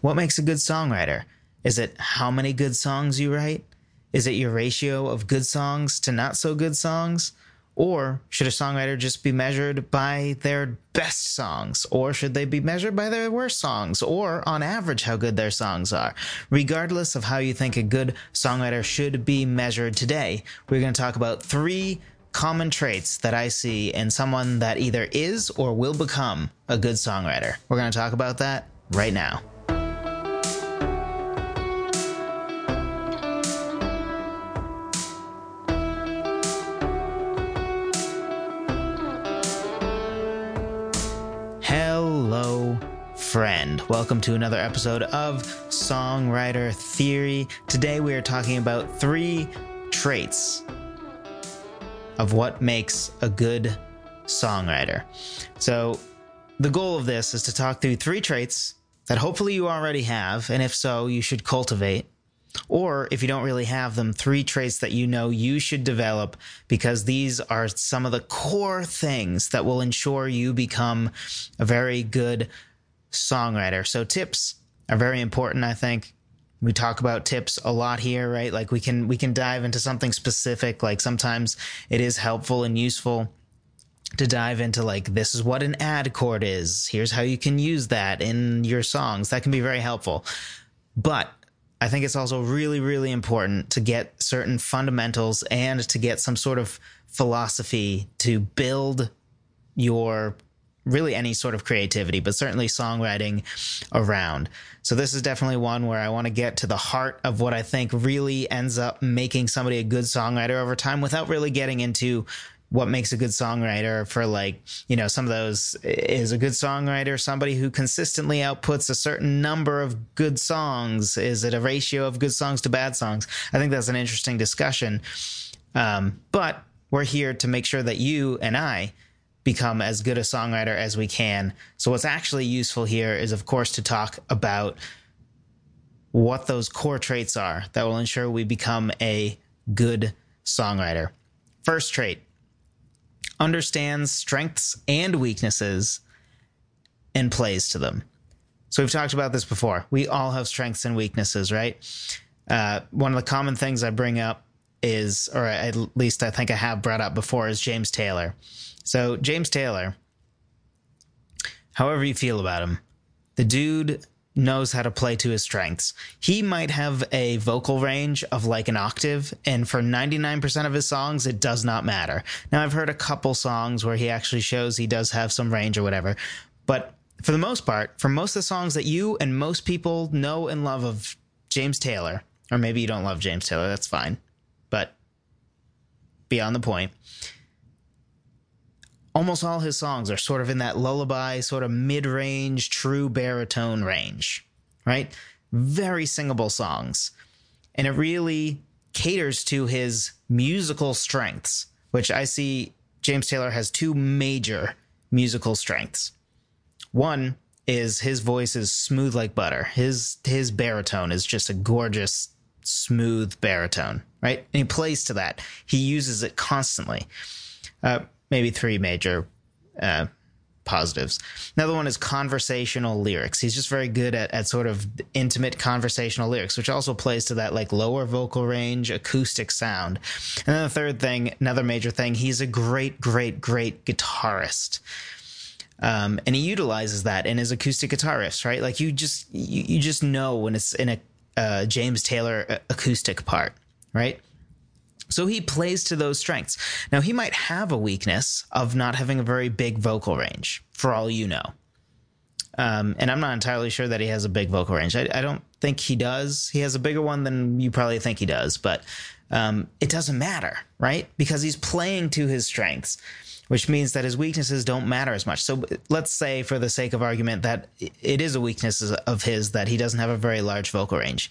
What makes a good songwriter? Is it how many good songs you write? Is it your ratio of good songs to not so good songs? Or should a songwriter just be measured by their best songs? Or should they be measured by their worst songs? Or on average, how good their songs are? Regardless of how you think a good songwriter should be measured today, we're going to talk about three common traits that I see in someone that either is or will become a good songwriter. We're going to talk about that right now. Welcome to another episode of Songwriter Theory. Today we are talking about three traits of what makes a good songwriter. So, the goal of this is to talk through three traits that hopefully you already have, and if so, you should cultivate. Or if you don't really have them, three traits that you know you should develop because these are some of the core things that will ensure you become a very good songwriter. So tips are very important, I think. We talk about tips a lot here, right? Like we can we can dive into something specific. Like sometimes it is helpful and useful to dive into like this is what an add chord is. Here's how you can use that in your songs. That can be very helpful. But I think it's also really, really important to get certain fundamentals and to get some sort of philosophy to build your really any sort of creativity, but certainly songwriting around. So this is definitely one where I want to get to the heart of what I think really ends up making somebody a good songwriter over time without really getting into what makes a good songwriter for like you know some of those is a good songwriter somebody who consistently outputs a certain number of good songs? Is it a ratio of good songs to bad songs? I think that's an interesting discussion. Um, but we're here to make sure that you and i become as good a songwriter as we can so what's actually useful here is of course to talk about what those core traits are that will ensure we become a good songwriter first trait understands strengths and weaknesses and plays to them. So we've talked about this before. We all have strengths and weaknesses, right? Uh, one of the common things I bring up is, or at least I think I have brought up before, is James Taylor. So James Taylor, however you feel about him, the dude knows how to play to his strengths. He might have a vocal range of like an octave, and for 99% of his songs, it does not matter. Now, I've heard a couple songs where he actually shows he does have some range or whatever, but for the most part, for most of the songs that you and most people know and love of James Taylor, or maybe you don't love James Taylor, that's fine, but beyond the point almost all his songs are sort of in that lullaby, sort of mid range, true baritone range, right? Very singable songs. And it really caters to his musical strengths, which I see James Taylor has two major musical strengths. One is his voice is smooth like butter. His his baritone is just a gorgeous smooth baritone, right? And he plays to that. He uses it constantly. Uh, maybe three major uh, positives. Another one is conversational lyrics. He's just very good at, at sort of intimate conversational lyrics, which also plays to that like lower vocal range acoustic sound. And then the third thing, another major thing, he's a great, great, great guitarist. Um, and he utilizes that in his acoustic guitarist, right? Like you just you, you just know when it's in a uh, James Taylor uh, acoustic part, right? So he plays to those strengths. Now, he might have a weakness of not having a very big vocal range, for all you know. Um, and I'm not entirely sure that he has a big vocal range. I, I, don't think he does. He has a bigger one than you probably think he does, but um, it doesn't matter, right? Because he's playing to his strengths, which means that his weaknesses don't matter as much. So let's say, for the sake of argument, that it is a weakness of his that he doesn't have a very large vocal range.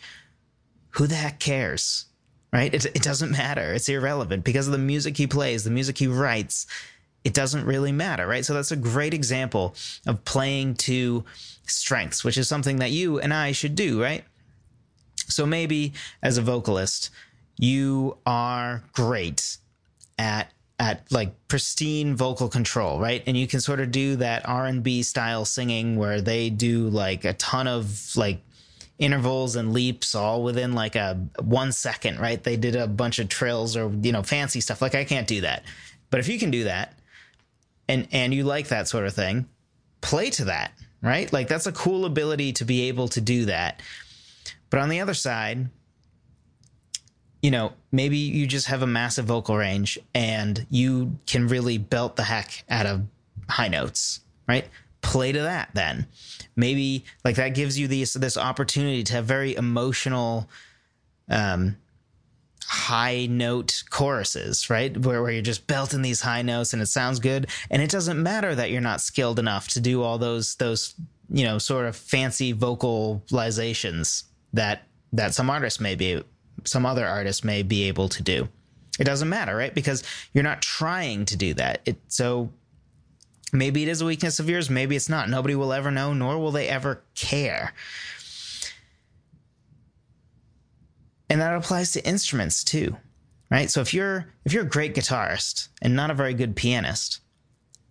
Who the heck cares? Right? It, it doesn't matter. It's irrelevant because of the music he plays, the music he writes. It doesn't really matter, right? So that's a great example of playing to strengths, which is something that you and I should do, right? So maybe as a vocalist, you are great at at like pristine vocal control, right? And you can sort of do that R&B style singing where they do like a ton of like intervals and leaps all within like a one second, right? They did a bunch of trills or you know fancy stuff. Like I can't do that, but if you can do that, and and you like that sort of thing, play to that, right? Like that's a cool ability to be able to do that. But on the other side, you know, maybe you just have a massive vocal range and you can really belt the heck out of high notes, right? Play to that then. Maybe like that gives you this this opportunity to have very emotional um high note choruses, right? Where, where you're just belting these high notes and it sounds good. And it doesn't matter that you're not skilled enough to do all those, those, you know, sort of fancy vocalizations that, that some artists may be, some other artists may be able to do. It doesn't matter, right? Because you're not trying to do that. It, so maybe it is a weakness of yours. Maybe it's not. Nobody will ever know, nor will they ever care. and that applies to instruments too right so if you're if you're a great guitarist and not a very good pianist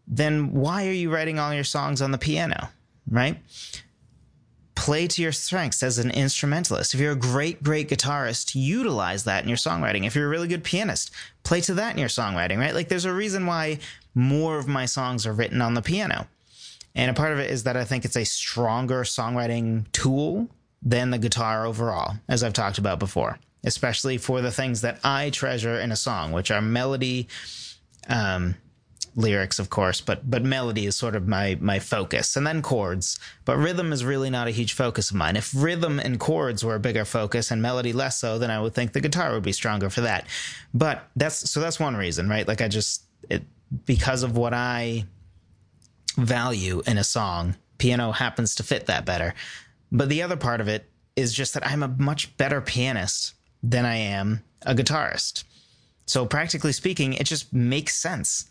then why are you writing all your songs on the piano right play to your strengths as an instrumentalist. If you're a great great guitarist utilize that in your songwriting. If you're a really good pianist play to that in your songwriting right? Like there's a reason why more of my songs are written on the piano. And a part of it is that i think it's a stronger songwriting tool than the guitar overall, as I've talked about before, especially for the things that I treasure in a song, which are melody, um, lyrics, of course, but but melody is sort of my my focus, and then chords. But rhythm is really not a huge focus of mine. If rhythm and chords were a bigger focus and melody less so, then I would think the guitar would be stronger for that. But that's so that's one reason, right? Like I just it because of what I value in a song, piano happens to fit that better. But the other part of it is just that I'm a much better pianist than I am a guitarist. So, practically speaking, it just makes sense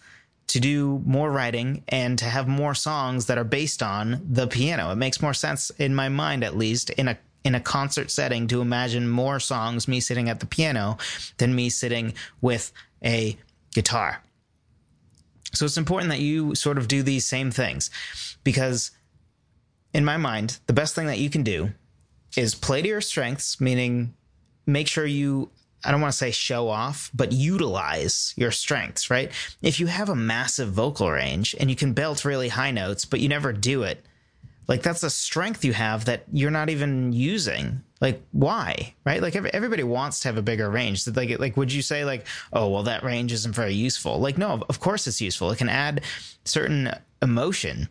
to do more writing and to have more songs that are based on the piano. It makes more sense in my mind, at least, in a in a concert setting to imagine more songs me sitting at the piano than me sitting with a guitar. So it's important that you sort of do these same things because in my mind, the best thing that you can do is play to your strengths, meaning make sure you I don't want to say show off, but utilize your strengths, right? If you have a massive vocal range and you can belt really high notes, but you never do it, like that's a strength you have that you're not even using. Like why, right? Like everybody wants to have a bigger range. Like, like would you say like, oh, well, that range isn't very useful? Like, no, of course it's useful. It can add certain emotion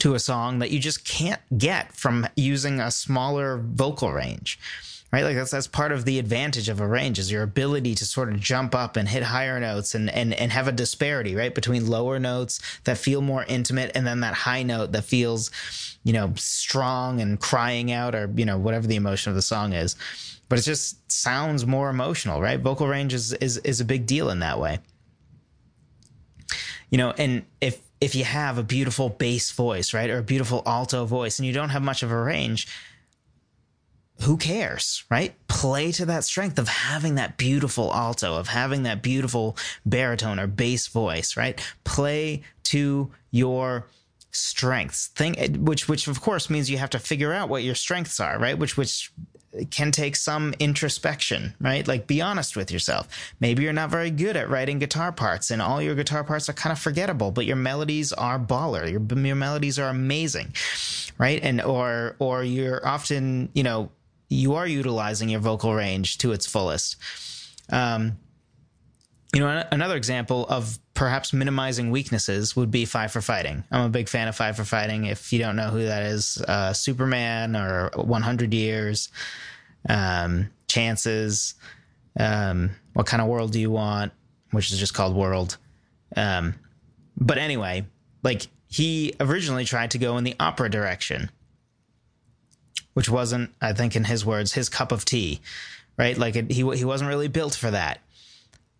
to a song that you just can't get from using a smaller vocal range right? Like that's that's part of the advantage of a range is your ability to sort of jump up and hit higher notes and and and have a disparity right? Between lower notes that feel more intimate and then that high note that feels you know strong and crying out or you know whatever the emotion of the song is. But it just sounds more emotional right? Vocal range is is is a big deal in that way. You know and if if you have a beautiful bass voice, right, or a beautiful alto voice, and you don't have much of a range, who cares, right? Play to that strength of having that beautiful alto, of having that beautiful baritone or bass voice, right? Play to your strengths. Thing, eh, which, which of course means you have to figure out what your strengths are, right? Which, which can take some introspection, right? Like be honest with yourself. Maybe you're not very good at writing guitar parts and all your guitar parts are kind of forgettable, but your melodies are baller. Your, your melodies are amazing, right? And, or, or you're often, you know, you are utilizing your vocal range to its fullest. Um, you know, another example of perhaps minimizing weaknesses would be Five for Fighting. I'm a big fan of Five for Fighting. If you don't know who that is, uh, Superman or 100 Years, um, Chances, um, What Kind of World Do You Want, which is just called World. Um, but anyway, like he originally tried to go in the opera direction, which wasn't, I think, in his words, his cup of tea, right? Like it, he he wasn't really built for that.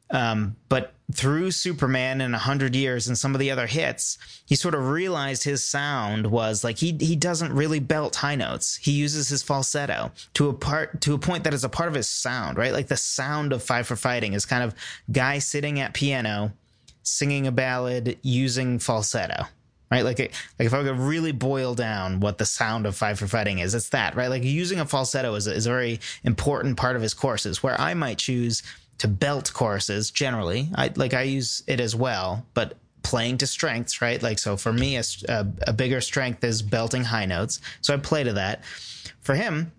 Um, but through Superman and hundred years and some of the other hits, he sort of realized his sound was like he he doesn't really belt high notes. He uses his falsetto to a part to a point that is a part of his sound, right? Like the sound of Five for Fighting is kind of guy sitting at piano, singing a ballad using falsetto, right? Like, like if I could really boil down what the sound of Five for Fighting is, it's that, right? Like using a falsetto is a, is a very important part of his courses. Where I might choose to belt choruses generally, I like I use it as well, but playing to strengths, right? Like so for me, a, a, a bigger strength is belting high notes, so I play to that. For him,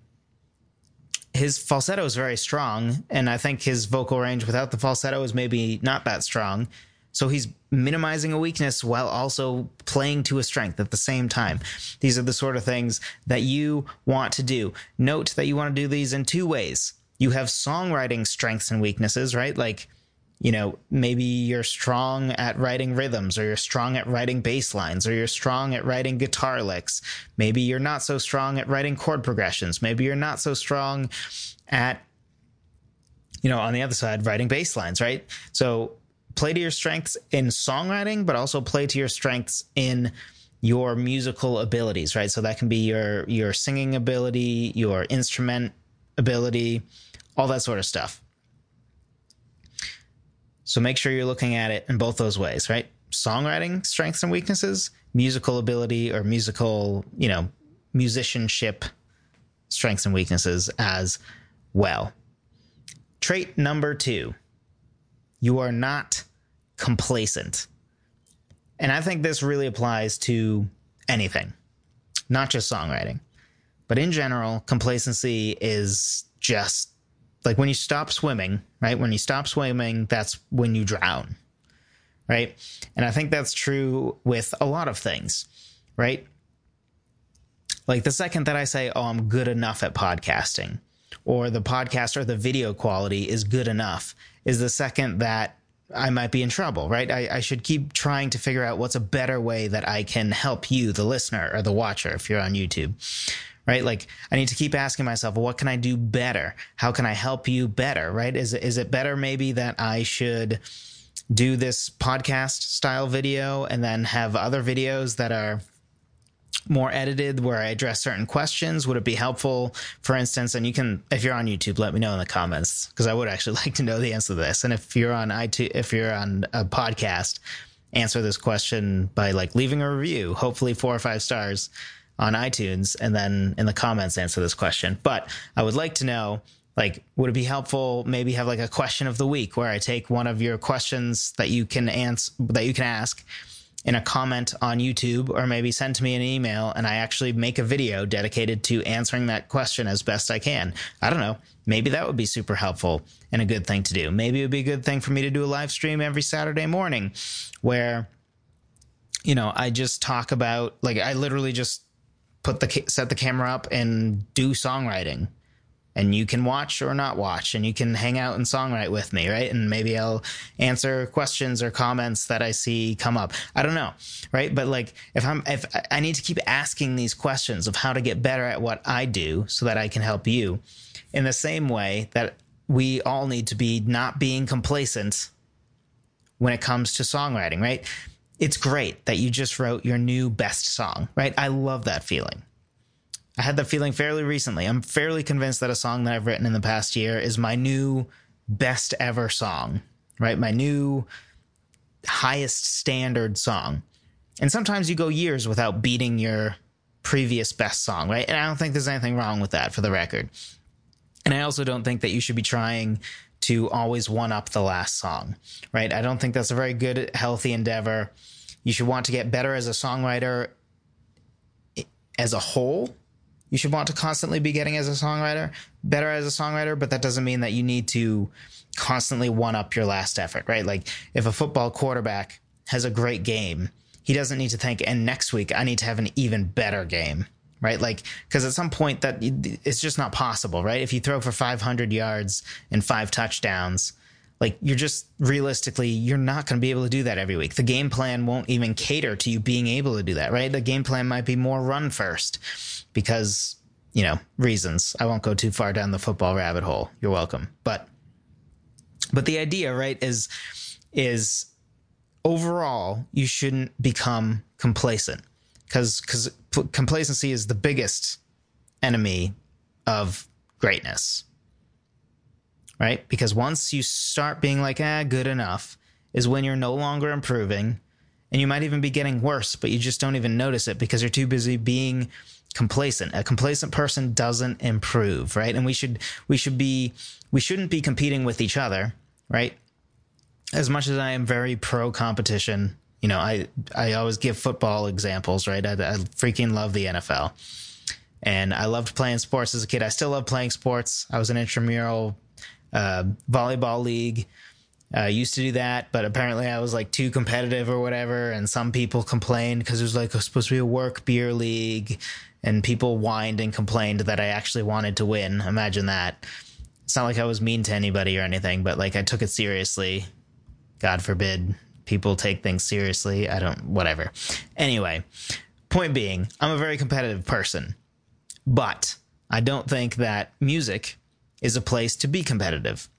his falsetto is very strong, and I think his vocal range without the falsetto is maybe not that strong. So he's minimizing a weakness while also playing to a strength at the same time. These are the sort of things that you want to do. Note that you want to do these in two ways. You have songwriting strengths and weaknesses, right? Like, you know, maybe you're strong at writing rhythms, or you're strong at writing bass lines, or you're strong at writing guitar licks. Maybe you're not so strong at writing chord progressions. Maybe you're not so strong at, you know, on the other side, writing bass lines, right? So play to your strengths in songwriting, but also play to your strengths in your musical abilities, right? So that can be your your singing ability, your instrument ability, all that sort of stuff. So make sure you're looking at it in both those ways, right? Songwriting strengths and weaknesses, musical ability or musical, you know, musicianship strengths and weaknesses as well. Trait number 2 you are not complacent. And I think this really applies to anything, not just songwriting. But in general, complacency is just like when you stop swimming, right? When you stop swimming, that's when you drown, right? And I think that's true with a lot of things, right? Like the second that I say, oh, I'm good enough at podcasting, or the podcast or the video quality is good enough, is the second that I might be in trouble, right? I, I, should keep trying to figure out what's a better way that I can help you, the listener or the watcher, if you're on YouTube, right? Like I need to keep asking myself, what can I do better? How can I help you better, right? Is, is it better maybe that I should do this podcast style video and then have other videos that are more edited where I address certain questions? Would it be helpful, for instance? And you can, if you're on YouTube, let me know in the comments because I would actually like to know the answer to this. And if you're on iTunes, if you're on a podcast, answer this question by like leaving a review, hopefully four or five stars on iTunes, and then in the comments answer this question. But I would like to know like would it be helpful maybe have like a question of the week where i take one of your questions that you can answer that you can ask in a comment on YouTube or maybe send to me an email and I actually make a video dedicated to answering that question as best I can. I don't know. Maybe that would be super helpful and a good thing to do. Maybe it would be a good thing for me to do a live stream every Saturday morning where, you know, I just talk about, like, I literally just put the, set the camera up and do songwriting and you can watch or not watch and you can hang out and songwrite with me right? And maybe i'll answer questions or comments that i see come up. I don't know right? But like if i'm if i need to keep asking these questions of how to get better at what i do so that i can help you in the same way that we all need to be not being complacent when it comes to songwriting right? It's great that you just wrote your new best song right? I love that feeling I had that feeling fairly recently. I'm fairly convinced that a song that I've written in the past year is my new best ever song, right? My new highest standard song. And sometimes you go years without beating your previous best song, right? And I don't think there's anything wrong with that for the record. And I also don't think that you should be trying to always one up the last song, right? I don't think that's a very good, healthy endeavor. You should want to get better as a songwriter as a whole you should want to constantly be getting as a songwriter, better as a songwriter, but that doesn't mean that you need to constantly one up your last effort, right? Like if a football quarterback has a great game, he doesn't need to think, and next week I need to have an even better game, right? Like, because at some point that it's just not possible, right? If you throw for 500 yards and five touchdowns, like you're just realistically you're not going to be able to do that every week. The game plan won't even cater to you being able to do that right? The game plan might be more run first because you know reasons. I won't go too far down the football rabbit hole. You're welcome. But but the idea right is is overall you shouldn't become complacent. Because because complacency is the biggest enemy of greatness right? Because once you start being like, ah, good enough, is when you're no longer improving And you might even be getting worse, but you just don't even notice it because you're too busy being complacent. A complacent person doesn't improve, right? And we should we should be we shouldn't be competing with each other, right? As much as I am very pro competition, you know, I I always give football examples, right? I, I freaking love the NFL. And I loved playing sports as a kid. I still love playing sports. I was an intramural uh, volleyball league. I uh, used to do that, but apparently I was like too competitive or whatever. And some people complained because it was like it was supposed to be a work beer league, and people whined and complained that I actually wanted to win. Imagine that. It's not like I was mean to anybody or anything, but like I took it seriously. God forbid people take things seriously. I don't, whatever. Anyway, point being, I'm a very competitive person, but I don't think that music is a place to be competitive.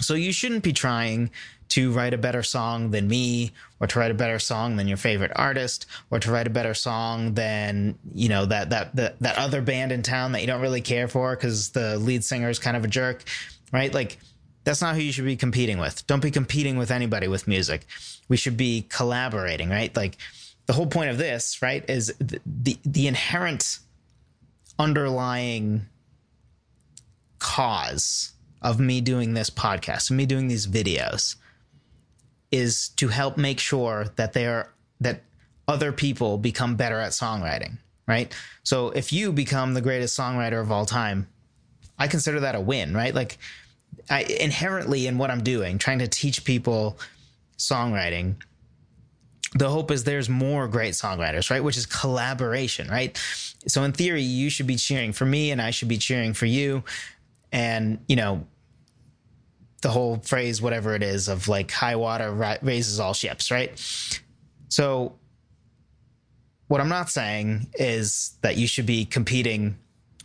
So you shouldn't be trying to write a better song than me or to write a better song than your favorite artist or to write a better song than you know that that that, that other band in town that you don't really care for because the lead singer is kind of a jerk right? Like that's not who you should be competing with. Don't be competing with anybody with music. We should be collaborating right? Like the whole point of this right is the the, the inherent underlying cause of me doing this podcast, me doing these videos, is to help make sure that they are that other people become better at songwriting, right? So if you become the greatest songwriter of all time, I consider that a win, right? Like I inherently in what I'm doing, trying to teach people songwriting, the hope is there's more great songwriters, right? Which is collaboration, right? So in theory, you should be cheering for me and I should be cheering for you. And, you know, the whole phrase, whatever it is, of like high water raises all ships, right? So, what I'm not saying is that you should be competing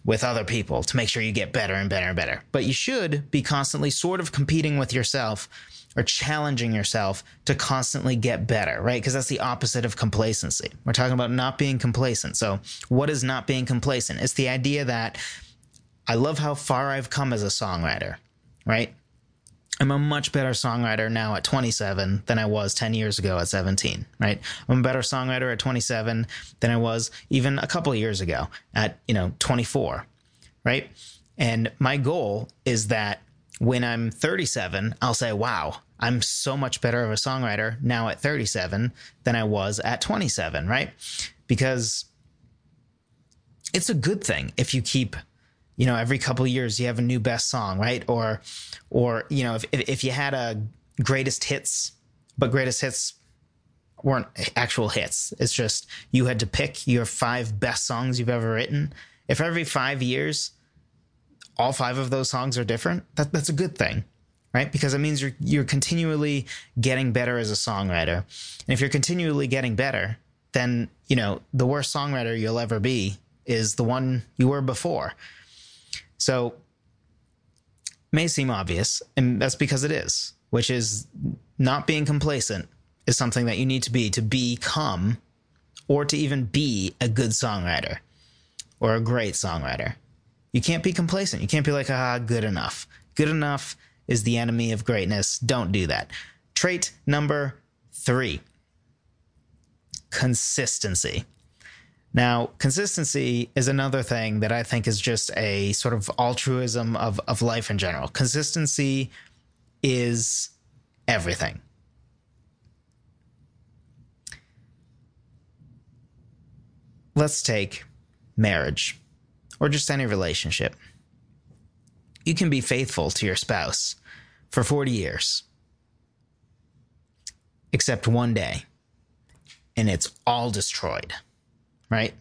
with other people to make sure you get better and better and better, but you should be constantly sort of competing with yourself or challenging yourself to constantly get better, right? Because that's the opposite of complacency. We're talking about not being complacent. So, what is not being complacent? It's the idea that I love how far I've come as a songwriter, right? I'm a much better songwriter now at 27 than I was 10 years ago at 17, right? I'm a better songwriter at 27 than I was even a couple years ago at, you know, 24, right? And my goal is that when I'm 37, I'll say, wow, I'm so much better of a songwriter now at 37 than I was at 27, right? Because it's a good thing if you keep you know every couple years you have a new best song right? Or or you know if if you had a greatest hits but greatest hits weren't actual hits. It's just you had to pick your five best songs you've ever written. If every 5 years all five of those songs are different that, that's a good thing right? Because it means you're you're continually getting better as a songwriter. And if you're continually getting better then you know the worst songwriter you'll ever be is the one you were before so may seem obvious, and that's because it is, which is not being complacent is something that you need to be to become or to even be a good songwriter or a great songwriter. You can't be complacent. You can't be like, ah, good enough. Good enough is the enemy of greatness. Don't do that. Trait number three consistency. Now, consistency is another thing that I think is just a sort of altruism of, of life in general. Consistency is everything. Let's take marriage or just any relationship. You can be faithful to your spouse for 40 years, except one day, and it's all destroyed right?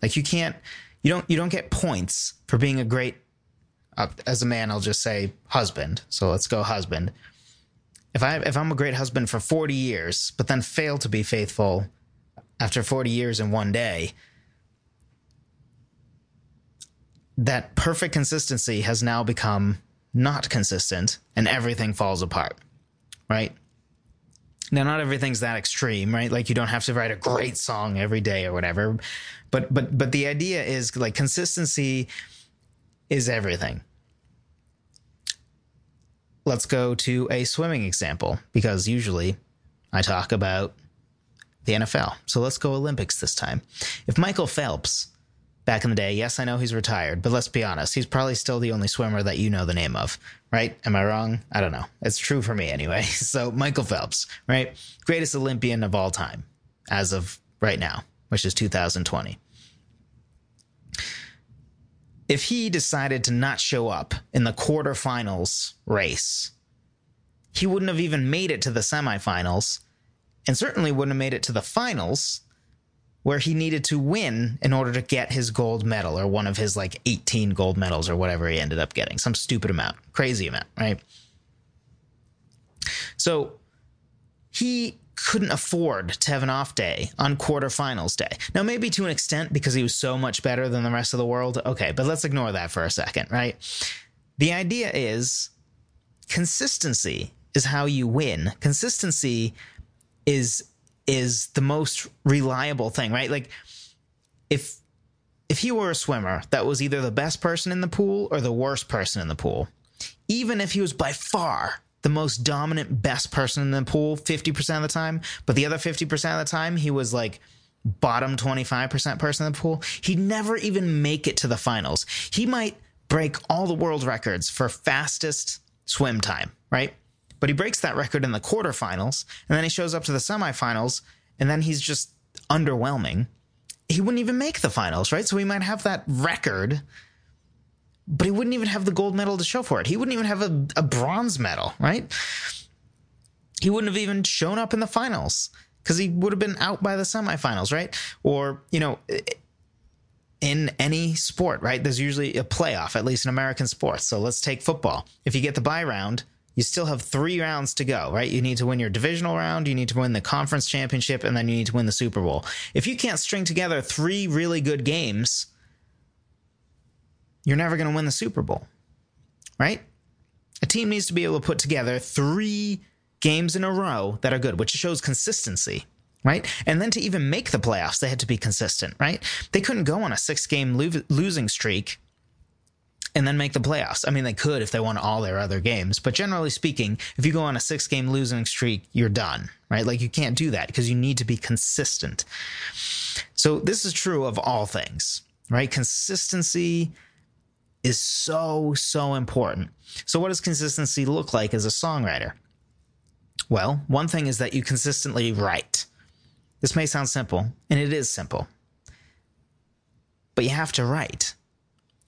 Like you can't, you don't, you don't get points for being a great, uh, as a man, I'll just say husband. So let's go husband. If I, if I'm a great husband for 40 years, but then fail to be faithful after 40 years in one day, that perfect consistency has now become not consistent and everything falls apart, right? Now, not everything's that extreme, right? Like you don't have to write a great song every day or whatever. But but but the idea is like consistency is everything. Let's go to a swimming example because usually I talk about the NFL. So let's go Olympics this time. If Michael Phelps, back in the day, yes, I know he's retired, but let's be honest, he's probably still the only swimmer that you know the name of, right? Am I wrong? I don't know. It's true for me anyway. So Michael Phelps, right? Greatest Olympian of all time as of right now, which is 2020. If he decided to not show up in the quarterfinals race, he wouldn't have even made it to the semifinals and certainly wouldn't have made it to the finals where he needed to win in order to get his gold medal or one of his like 18 gold medals or whatever he ended up getting. Some stupid amount. Crazy amount right? So he couldn't afford to have an off day on quarterfinals day. Now maybe to an extent because he was so much better than the rest of the world. Okay but let's ignore that for a second right? The idea is consistency is how you win. Consistency is is the most reliable thing, right? Like if if he were a swimmer that was either the best person in the pool or the worst person in the pool, even if he was by far the most dominant best person in the pool 50% of the time, but the other 50% of the time he was like bottom 25% person in the pool, he'd never even make it to the finals. He might break all the world records for fastest swim time, right? But he breaks that record in the quarterfinals, and then he shows up to the semifinals, and then he's just underwhelming. He wouldn't even make the finals, right? So he might have that record, but he wouldn't even have the gold medal to show for it. He wouldn't even have a, a bronze medal, right? He wouldn't have even shown up in the finals because he would have been out by the semifinals, right? Or, you know, in any sport, right? There's usually a playoff, at least in American sports. So let's take football. If you get the bye round, you still have three rounds to go, right? You need to win your divisional round, you need to win the conference championship, and then you need to win the Super Bowl. If you can't string together three really good games, you're never going to win the Super Bowl, right? A team needs to be able to put together three games in a row that are good, which shows consistency, right? And then to even make the playoffs, they had to be consistent, right? They couldn't go on a six game lo- losing streak and then make the playoffs. I mean, they could if they won all their other games, but generally speaking, if you go on a six game losing streak, you're done, right? Like you can't do that because you need to be consistent. So this is true of all things, right? Consistency is so, so important. So, what does consistency look like as a songwriter? Well, one thing is that you consistently write. This may sound simple, and it is simple, but you have to write,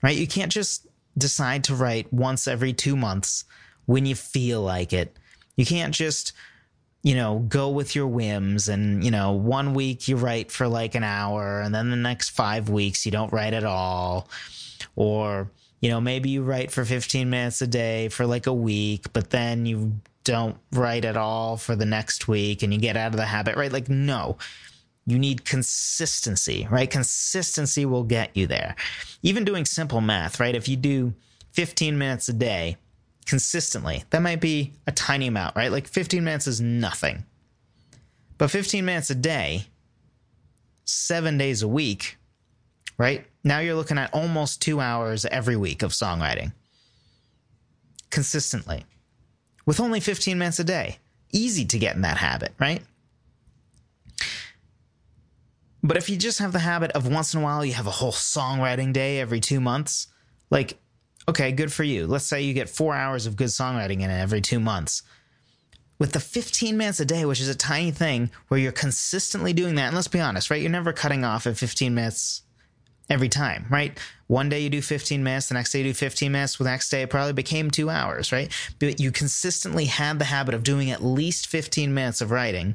right? You can't just decide to write once every two months when you feel like it. You can't just, you know, go with your whims and, you know, one week you write for like an hour and then the next five weeks you don't write at all. Or, you know, maybe you write for 15 minutes a day for like a week, but then you don't write at all for the next week and you get out of the habit, right? Like, no you need consistency, right? Consistency will get you there. Even doing simple math, right? If you do 15 minutes a day consistently, that might be a tiny amount, right? Like 15 minutes is nothing. But 15 minutes a day, seven days a week, right? Now you're looking at almost two hours every week of songwriting consistently with only 15 minutes a day. Easy to get in that habit, right? But if you just have the habit of once in a while you have a whole songwriting day every two months, like, okay, good for you. Let's say you get four hours of good songwriting in every two months. With the 15 minutes a day, which is a tiny thing where you're consistently doing that, and let's be honest, right? You're never cutting off at 15 minutes every time, right? One day you do 15 minutes, the next day you do 15 minutes, the next day it probably became two hours, right? But you consistently had the habit of doing at least 15 minutes of writing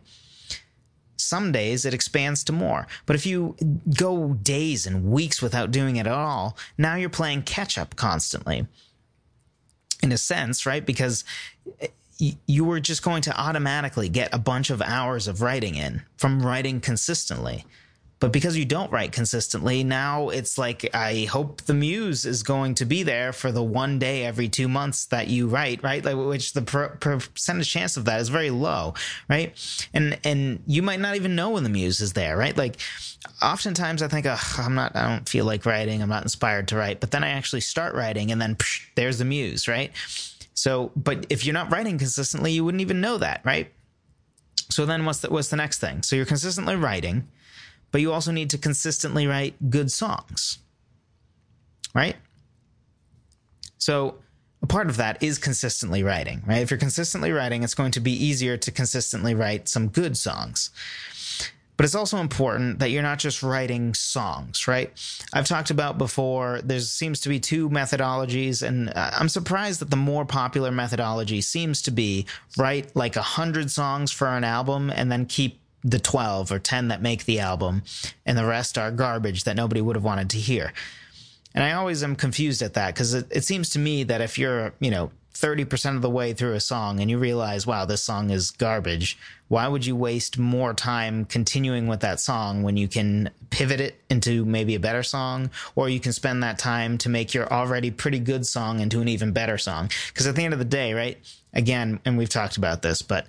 some days it expands to more. But if you go days and weeks without doing it at all, now you're playing catch up constantly. In a sense, right? Because you were just going to automatically get a bunch of hours of writing in from writing consistently. But because you don't write consistently, now it's like I hope the muse is going to be there for the one day every two months that you write, right? Like which the per- percentage chance of that is very low, right? And and you might not even know when the muse is there, right? Like oftentimes I think, I'm not, I don't feel like writing, I'm not inspired to write, but then I actually start writing, and then psh, there's the muse, right? So, but if you're not writing consistently, you wouldn't even know that, right? So then what's the, what's the next thing? So you're consistently writing, but you also need to consistently write good songs. Right? So a part of that is consistently writing, right? If you're consistently writing, it's going to be easier to consistently write some good songs. But it's also important that you're not just writing songs, right? I've talked about before, there seems to be two methodologies, and uh, I'm surprised that the more popular methodology seems to be write like a hundred songs for an album and then keep the 12 or 10 that make the album, and the rest are garbage that nobody would have wanted to hear. And I always am confused at that because it, it seems to me that if you're, you know, 30% of the way through a song and you realize, wow, this song is garbage, why would you waste more time continuing with that song when you can pivot it into maybe a better song or you can spend that time to make your already pretty good song into an even better song? Because at the end of the day, right? Again, and we've talked about this, but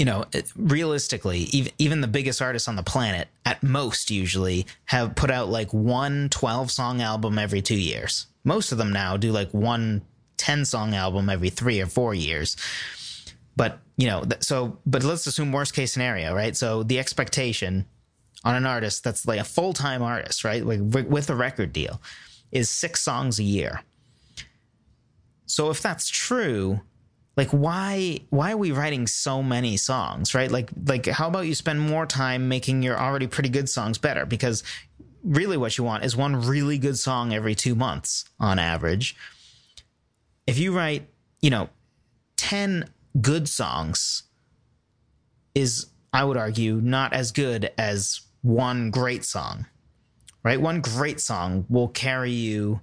you know, realistically, even, even the biggest artists on the planet, at most usually, have put out like one 12 song album every two years. Most of them now do like one 10 song album every three or four years. But, you know, so, but let's assume worst case scenario, right? So the expectation on an artist that's like a full time artist, right? Like with a record deal is six songs a year. So if that's true, like why why are we writing so many songs right? Like like how about you spend more time making your already pretty good songs better? Because really what you want is one really good song every 2 months on average. If you write you know 10 good songs is i would argue not as good as one great song right? One great song will carry you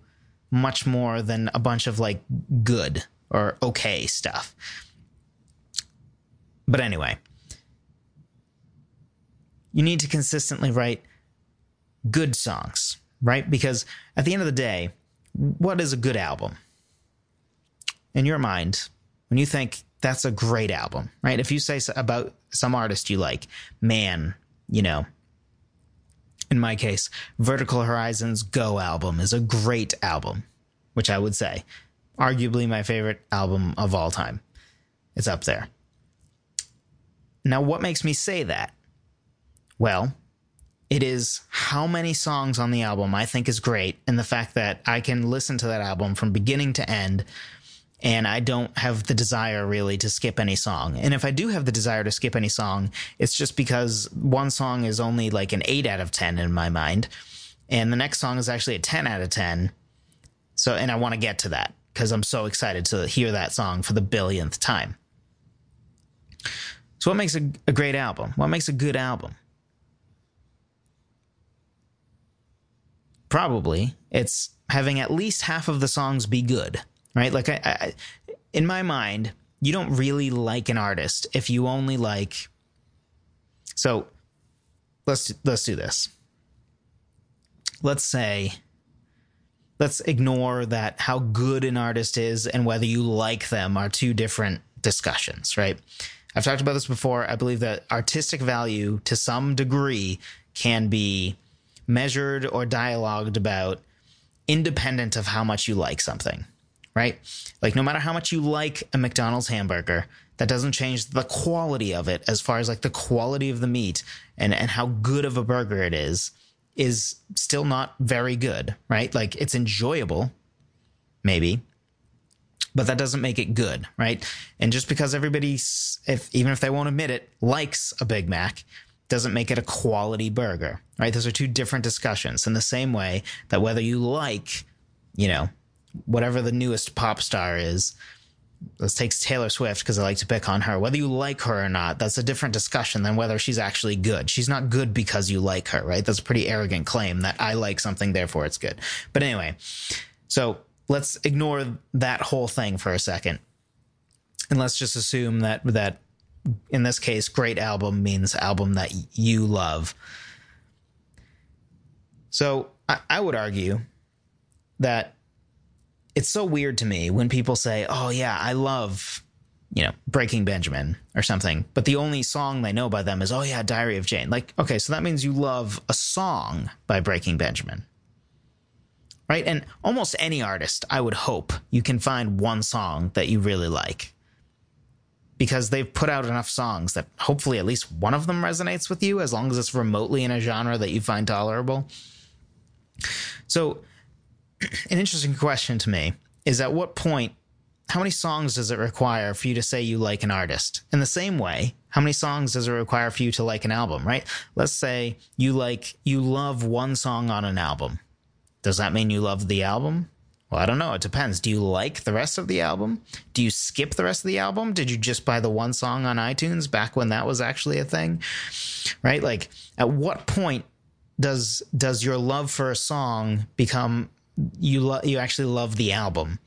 much more than a bunch of like good or okay stuff. But anyway, you need to consistently write good songs, right? Because at the end of the day, what is a good album? In your mind, when you think that's a great album, right? If you say about some artist you like, man, you know, in my case, Vertical Horizon's Go album is a great album, which I would say arguably my favorite album of all time. It's up there. Now, what makes me say that? Well, it is how many songs on the album I think is great, and the fact that I can listen to that album from beginning to end, and I don't have the desire really to skip any song. And if I do have the desire to skip any song, it's just because one song is only like an 8 out of 10 in my mind, and the next song is actually a 10 out of 10. So, and I want to get to that because I'm so excited to hear that song for the billionth time. So, what makes a, a great album? What makes a good album? Probably it's having at least half of the songs be good, right? Like, I, I, in my mind, you don't really like an artist if you only like. So, let's let's do this. Let's say let's ignore that how good an artist is and whether you like them are two different discussions, right? I've talked about this before. I believe that artistic value to some degree can be measured or dialogued about independent of how much you like something, right? Like, no matter how much you like a McDonald's hamburger, that doesn't change the quality of it as far as like the quality of the meat and, and how good of a burger it is is still not very good, right? Like it's enjoyable, maybe, but that doesn't make it good, right? And just because everybody, if even if they won't admit it, likes a Big Mac, doesn't make it a quality burger, right? Those are two different discussions. In the same way that whether you like, you know, whatever the newest pop star is, let's take Taylor Swift because I like to pick on her. Whether you like her or not, that's a different discussion than whether she's actually good. She's not good because you like her, right? That's a pretty arrogant claim that I like something, therefore it's good. But anyway, so let's ignore that whole thing for a second. And let's just assume that that in this case, great album means album that you love. So I, I would argue that it's so weird to me when people say, "Oh yeah, I love." You know, Breaking Benjamin or something, but the only song they know by them is, oh yeah, Diary of Jane. Like, okay, so that means you love a song by Breaking Benjamin right? And almost any artist, I would hope you can find one song that you really like. because they've put out enough songs that hopefully at least one of them resonates with you as long as it's remotely in a genre that you find tolerable. So, an interesting question to me is at what point, how many songs does it require for you to say you like an artist? In the same way, how many songs does it require for you to like an album, right? Let's say you like, you love one song on an album. Does that mean you love the album? Well, I don't know. It depends. Do you like the rest of the album? Do you skip the rest of the album? Did you just buy the one song on iTunes back when that was actually a thing? Right? Like at what point does does your love for a song become you lo- you actually love the album?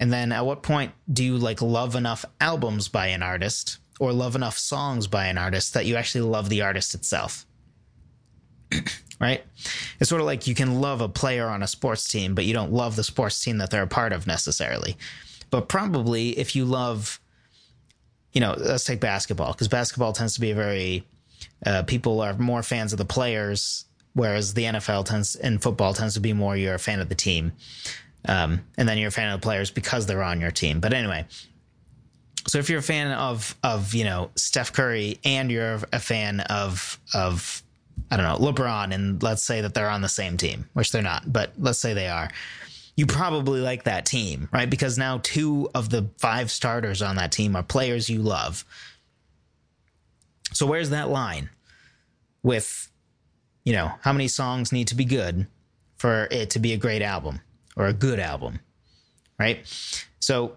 And then at what point do you like love enough albums by an artist or love enough songs by an artist that you actually love the artist itself? right? It's sort of like you can love a player on a sports team, but you don't love the sports team that they're a part of necessarily. But probably if you love, you know, let's take basketball, because basketball tends to be a very, uh, people are more fans of the players, whereas the NFL tends, and football tends to be more you're a fan of the team. Um, and then you're a fan of the players because they're on your team. But anyway, so if you're a fan of of you know Steph Curry and you're a fan of of I don't know, LeBron, and let's say that they're on the same team, which they're not, but let's say they are. You probably like that team, right? Because now two of the five starters on that team are players you love. So where's that line with, you know, how many songs need to be good for it to be a great album or a good album, right? So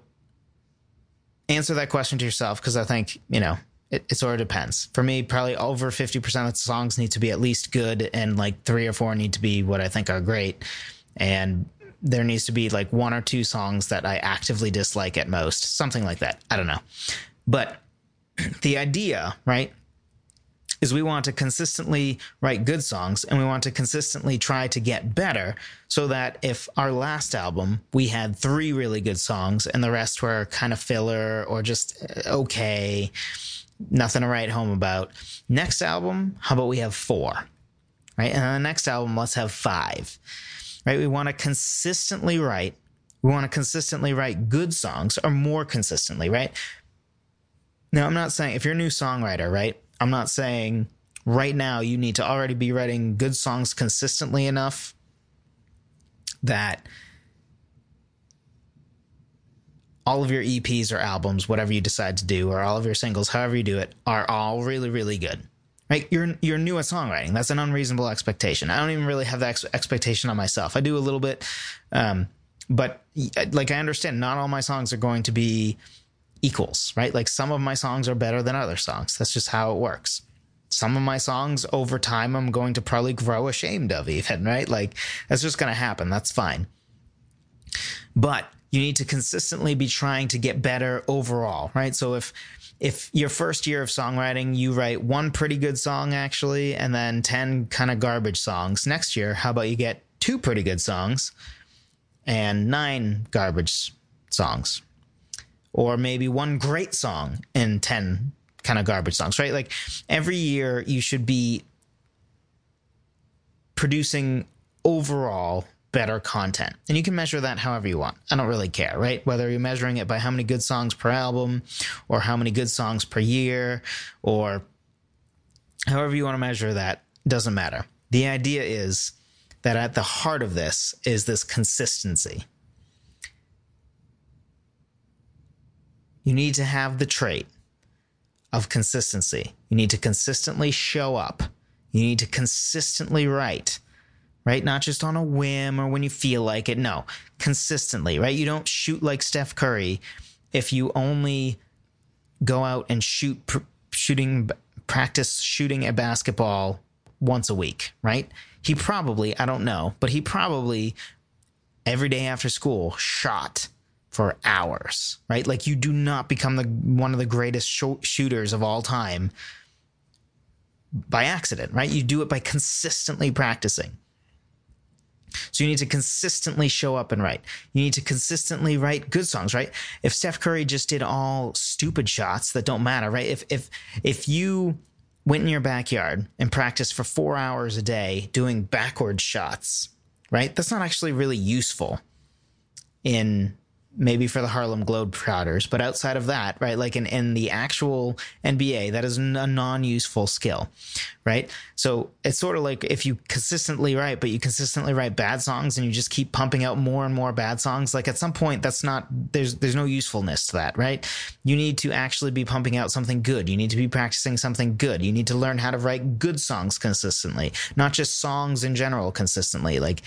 answer that question to yourself because I think, you know, it, it sort of depends. For me, probably over 50% of the songs need to be at least good, and like three or four need to be what I think are great. And there needs to be like one or two songs that I actively dislike at most, something like that. I don't know. But the idea, right, is we want to consistently write good songs and we want to consistently try to get better so that if our last album we had three really good songs and the rest were kind of filler or just uh, okay nothing to write home about. Next album, how about we have four? Right? And the next album, let's have five. Right? We want to consistently write. We want to consistently write good songs or more consistently, right? Now, I'm not saying if you're a new songwriter, right? I'm not saying right now you need to already be writing good songs consistently enough that all of your EPs or albums, whatever you decide to do, or all of your singles, however you do it, are all really, really good. Right? You're you're new at songwriting. That's an unreasonable expectation. I don't even really have that ex- expectation on myself. I do a little bit, um, but like I understand, not all my songs are going to be equals. Right? Like some of my songs are better than other songs. That's just how it works. Some of my songs over time, I'm going to probably grow ashamed of, even. Right? Like that's just going to happen. That's fine. But you need to consistently be trying to get better overall, right? So if if your first year of songwriting you write one pretty good song actually and then 10 kind of garbage songs, next year how about you get two pretty good songs and nine garbage songs? Or maybe one great song and 10 kind of garbage songs, right? Like every year you should be producing overall better content. And you can measure that however you want. I don't really care, right? Whether you're measuring it by how many good songs per album or how many good songs per year or however you want to measure that, doesn't matter. The idea is that at the heart of this is this consistency. You need to have the trait of consistency. You need to consistently show up. You need to consistently write right? Not just on a whim or when you feel like it. No, consistently, right? You don't shoot like Steph Curry if you only go out and shoot pr- shooting practice shooting a basketball once a week, right? He probably, I don't know, but he probably every day after school shot for hours, right? Like you do not become the one of the greatest sh- shooters of all time by accident, right? You do it by consistently practicing. So you need to consistently show up and write. You need to consistently write good songs, right? If Steph Curry just did all stupid shots that don't matter, right? If if if you went in your backyard and practiced for 4 hours a day doing backward shots, right? That's not actually really useful in maybe for the Harlem Globetrotters, but outside of that, right? Like in, in the actual NBA, that is a non useful skill, right? So it's sort of like if you consistently write, but you consistently write bad songs and you just keep pumping out more and more bad songs, like at some point, that's not, there's, there's no usefulness to that, right? You need to actually be pumping out something good. You need to be practicing something good. You need to learn how to write good songs consistently, not just songs in general consistently. Like,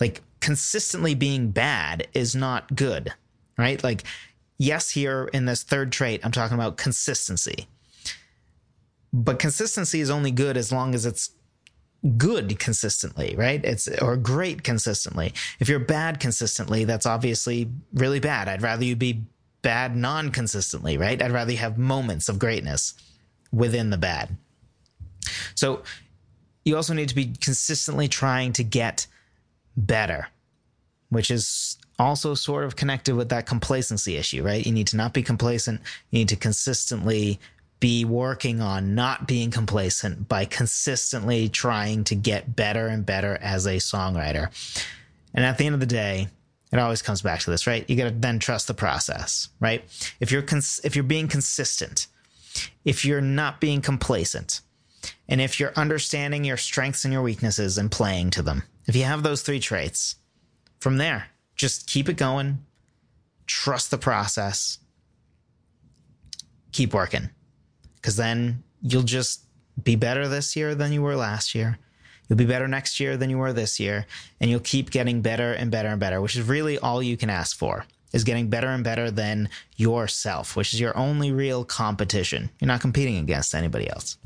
like consistently being bad is not good right? Like, yes, here in this third trait, I'm talking about consistency. But consistency is only good as long as it's good consistently, right? It's or great consistently. If you're bad consistently, that's obviously really bad. I'd rather you be bad non consistently, right? I'd rather you have moments of greatness within the bad. So you also need to be consistently trying to get better, which is also sort of connected with that complacency issue, right? You need to not be complacent. You need to consistently be working on not being complacent by consistently trying to get better and better as a songwriter. And at the end of the day, it always comes back to this, right? You got to then trust the process, right? If you're cons- if you're being consistent, if you're not being complacent, and if you're understanding your strengths and your weaknesses and playing to them, if you have those three traits, from there, just keep it going, trust the process, keep working. Because then you'll just be better this year than you were last year. You'll be better next year than you were this year. And you'll keep getting better and better and better, which is really all you can ask for is getting better and better than yourself, which is your only real competition. You're not competing against anybody else.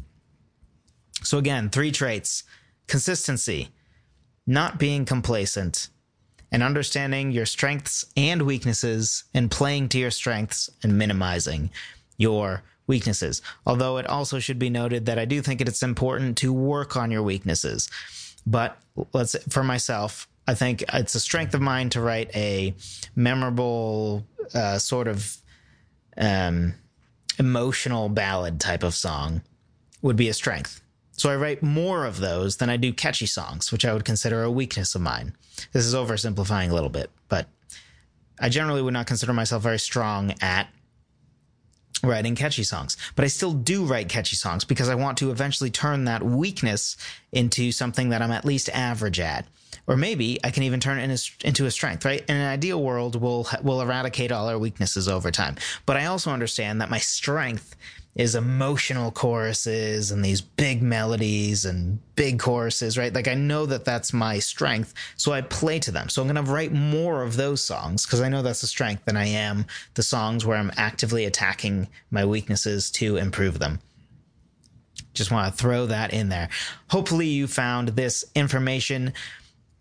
So again, three traits consistency, not being complacent, and understanding your strengths and weaknesses and playing to your strengths and minimizing your weaknesses. Although it also should be noted that I do think it's important to work on your weaknesses. But let's for myself, I think it's a strength of mine to write a memorable uh, sort of um, emotional ballad type of song would be a strength. So I write more of those than I do catchy songs, which I would consider a weakness of mine. This is oversimplifying a little bit, but I generally would not consider myself very strong at writing catchy songs. But I still do write catchy songs because I want to eventually turn that weakness into something that I'm at least average at. Or maybe I can even turn it into a strength, right? In an ideal world, we'll, we'll eradicate all our weaknesses over time. But I also understand that my strength is emotional choruses and these big melodies and big choruses, right? Like I know that that's my strength, so I play to them. So I'm going to write more of those songs because I know that's a strength than I am the songs where I'm actively attacking my weaknesses to improve them. Just want to throw that in there. Hopefully you found this information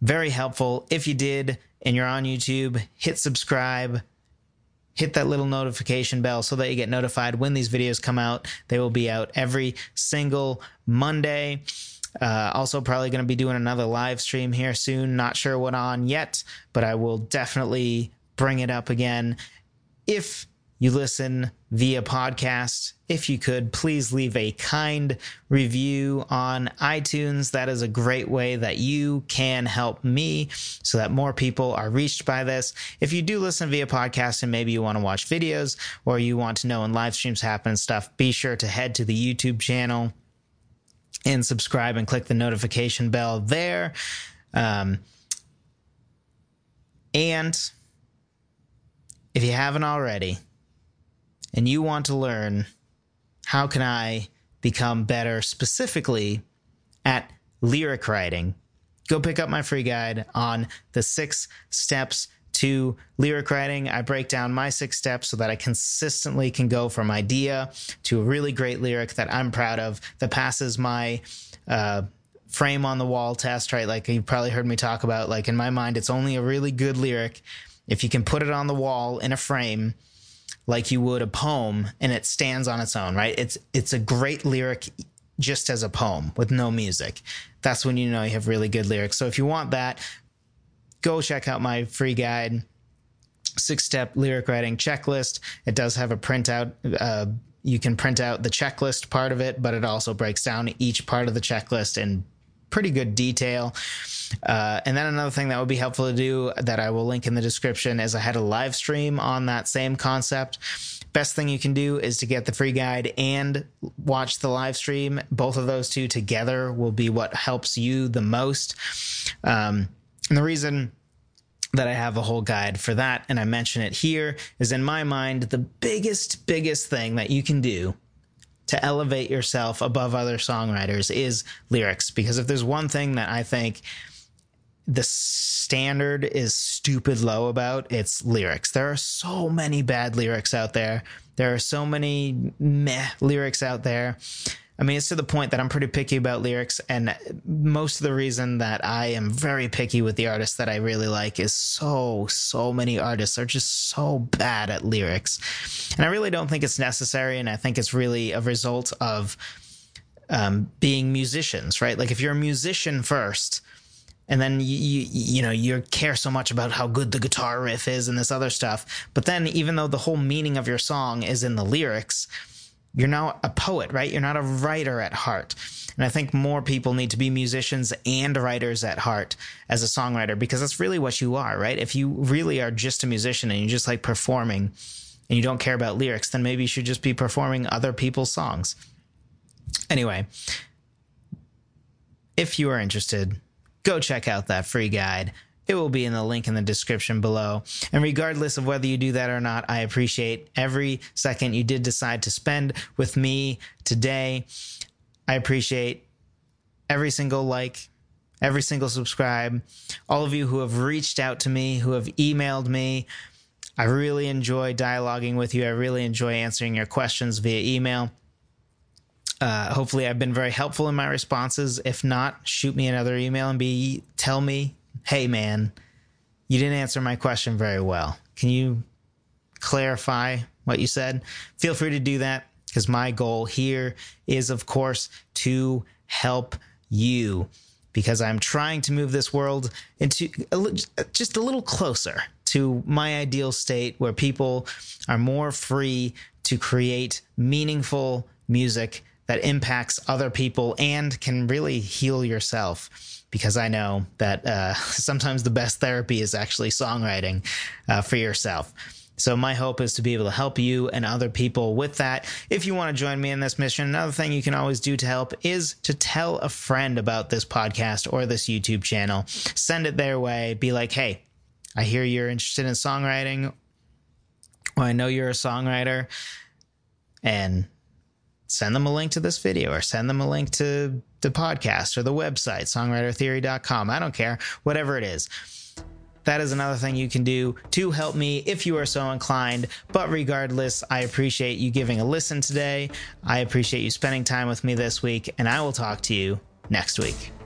very helpful. If you did and you're on YouTube, hit subscribe hit that little notification bell so that you get notified when these videos come out. They will be out every single Monday. Uh, also, probably going to be doing another live stream here soon. Not sure what on yet, but I will definitely bring it up again. If you listen via podcast, if you could please leave a kind review on iTunes. That is a great way that you can help me so that more people are reached by this. If you do listen via podcast and maybe you want to watch videos or you want to know when live streams happen and stuff, be sure to head to the YouTube channel and subscribe and click the notification bell there. Um, and if you haven't already, and you want to learn how can I become better specifically at lyric writing, go pick up my free guide on the six steps to lyric writing. I break down my six steps so that I consistently can go from idea to a really great lyric that I'm proud of that passes my uh, frame on the wall test, right? Like you probably heard me talk about, like in my mind, it's only a really good lyric if you can put it on the wall in a frame like you would a poem and it stands on its own, right? It's it's a great lyric just as a poem with no music. That's when you know you have really good lyrics. So if you want that, go check out my free guide, six step lyric writing checklist. It does have a printout. Uh, you can print out the checklist part of it, but it also breaks down each part of the checklist in pretty good detail. Uh, and then another thing that would be helpful to do that I will link in the description is I had a live stream on that same concept. Best thing you can do is to get the free guide and watch the live stream. Both of those two together will be what helps you the most. Um, and the reason that I have a whole guide for that, and I mention it here, is in my mind, the biggest, biggest thing that you can do to elevate yourself above other songwriters is lyrics. Because if there's one thing that I think the standard is stupid low about its lyrics. There are so many bad lyrics out there. There are so many meh lyrics out there. I mean, it's to the point that I'm pretty picky about lyrics, and most of the reason that I am very picky with the artists that I really like is so, so many artists are just so bad at lyrics. And I really don't think it's necessary, and I think it's really a result of um, being musicians, right? Like, if you're a musician first, and then you, you you know you care so much about how good the guitar riff is and this other stuff but then even though the whole meaning of your song is in the lyrics you're now a poet right? You're not a writer at heart. And i think more people need to be musicians and writers at heart as a songwriter because that's really what you are right? If you really are just a musician and you just like performing and you don't care about lyrics then maybe you should just be performing other people's songs. Anyway if you are interested go check out that free guide. It will be in the link in the description below. And regardless of whether you do that or not, I appreciate every second you did decide to spend with me today. I appreciate every single like, every single subscribe, all of you who have reached out to me, who have emailed me. I really enjoy dialoguing with you. I really enjoy answering your questions via email. Uh, hopefully, I've been very helpful in my responses. If not, shoot me another email and be tell me, hey man, you didn't answer my question very well. Can you clarify what you said? Feel free to do that because my goal here is, of course, to help you because I'm trying to move this world into just a little closer to my ideal state where people are more free to create meaningful music that impacts other people and can really heal yourself. Because I know that uh, sometimes the best therapy is actually songwriting uh, for yourself. So my hope is to be able to help you and other people with that. If you want to join me in this mission, another thing you can always do to help is to tell a friend about this podcast or this YouTube channel. Send it their way. Be like, hey, I hear you're interested in songwriting. I know you're a songwriter. And send them a link to this video or send them a link to the podcast or the website, songwritertheory.com. I don't care, whatever it is. That is another thing you can do to help me if you are so inclined. But regardless, I appreciate you giving a listen today. I appreciate you spending time with me this week, and I will talk to you next week.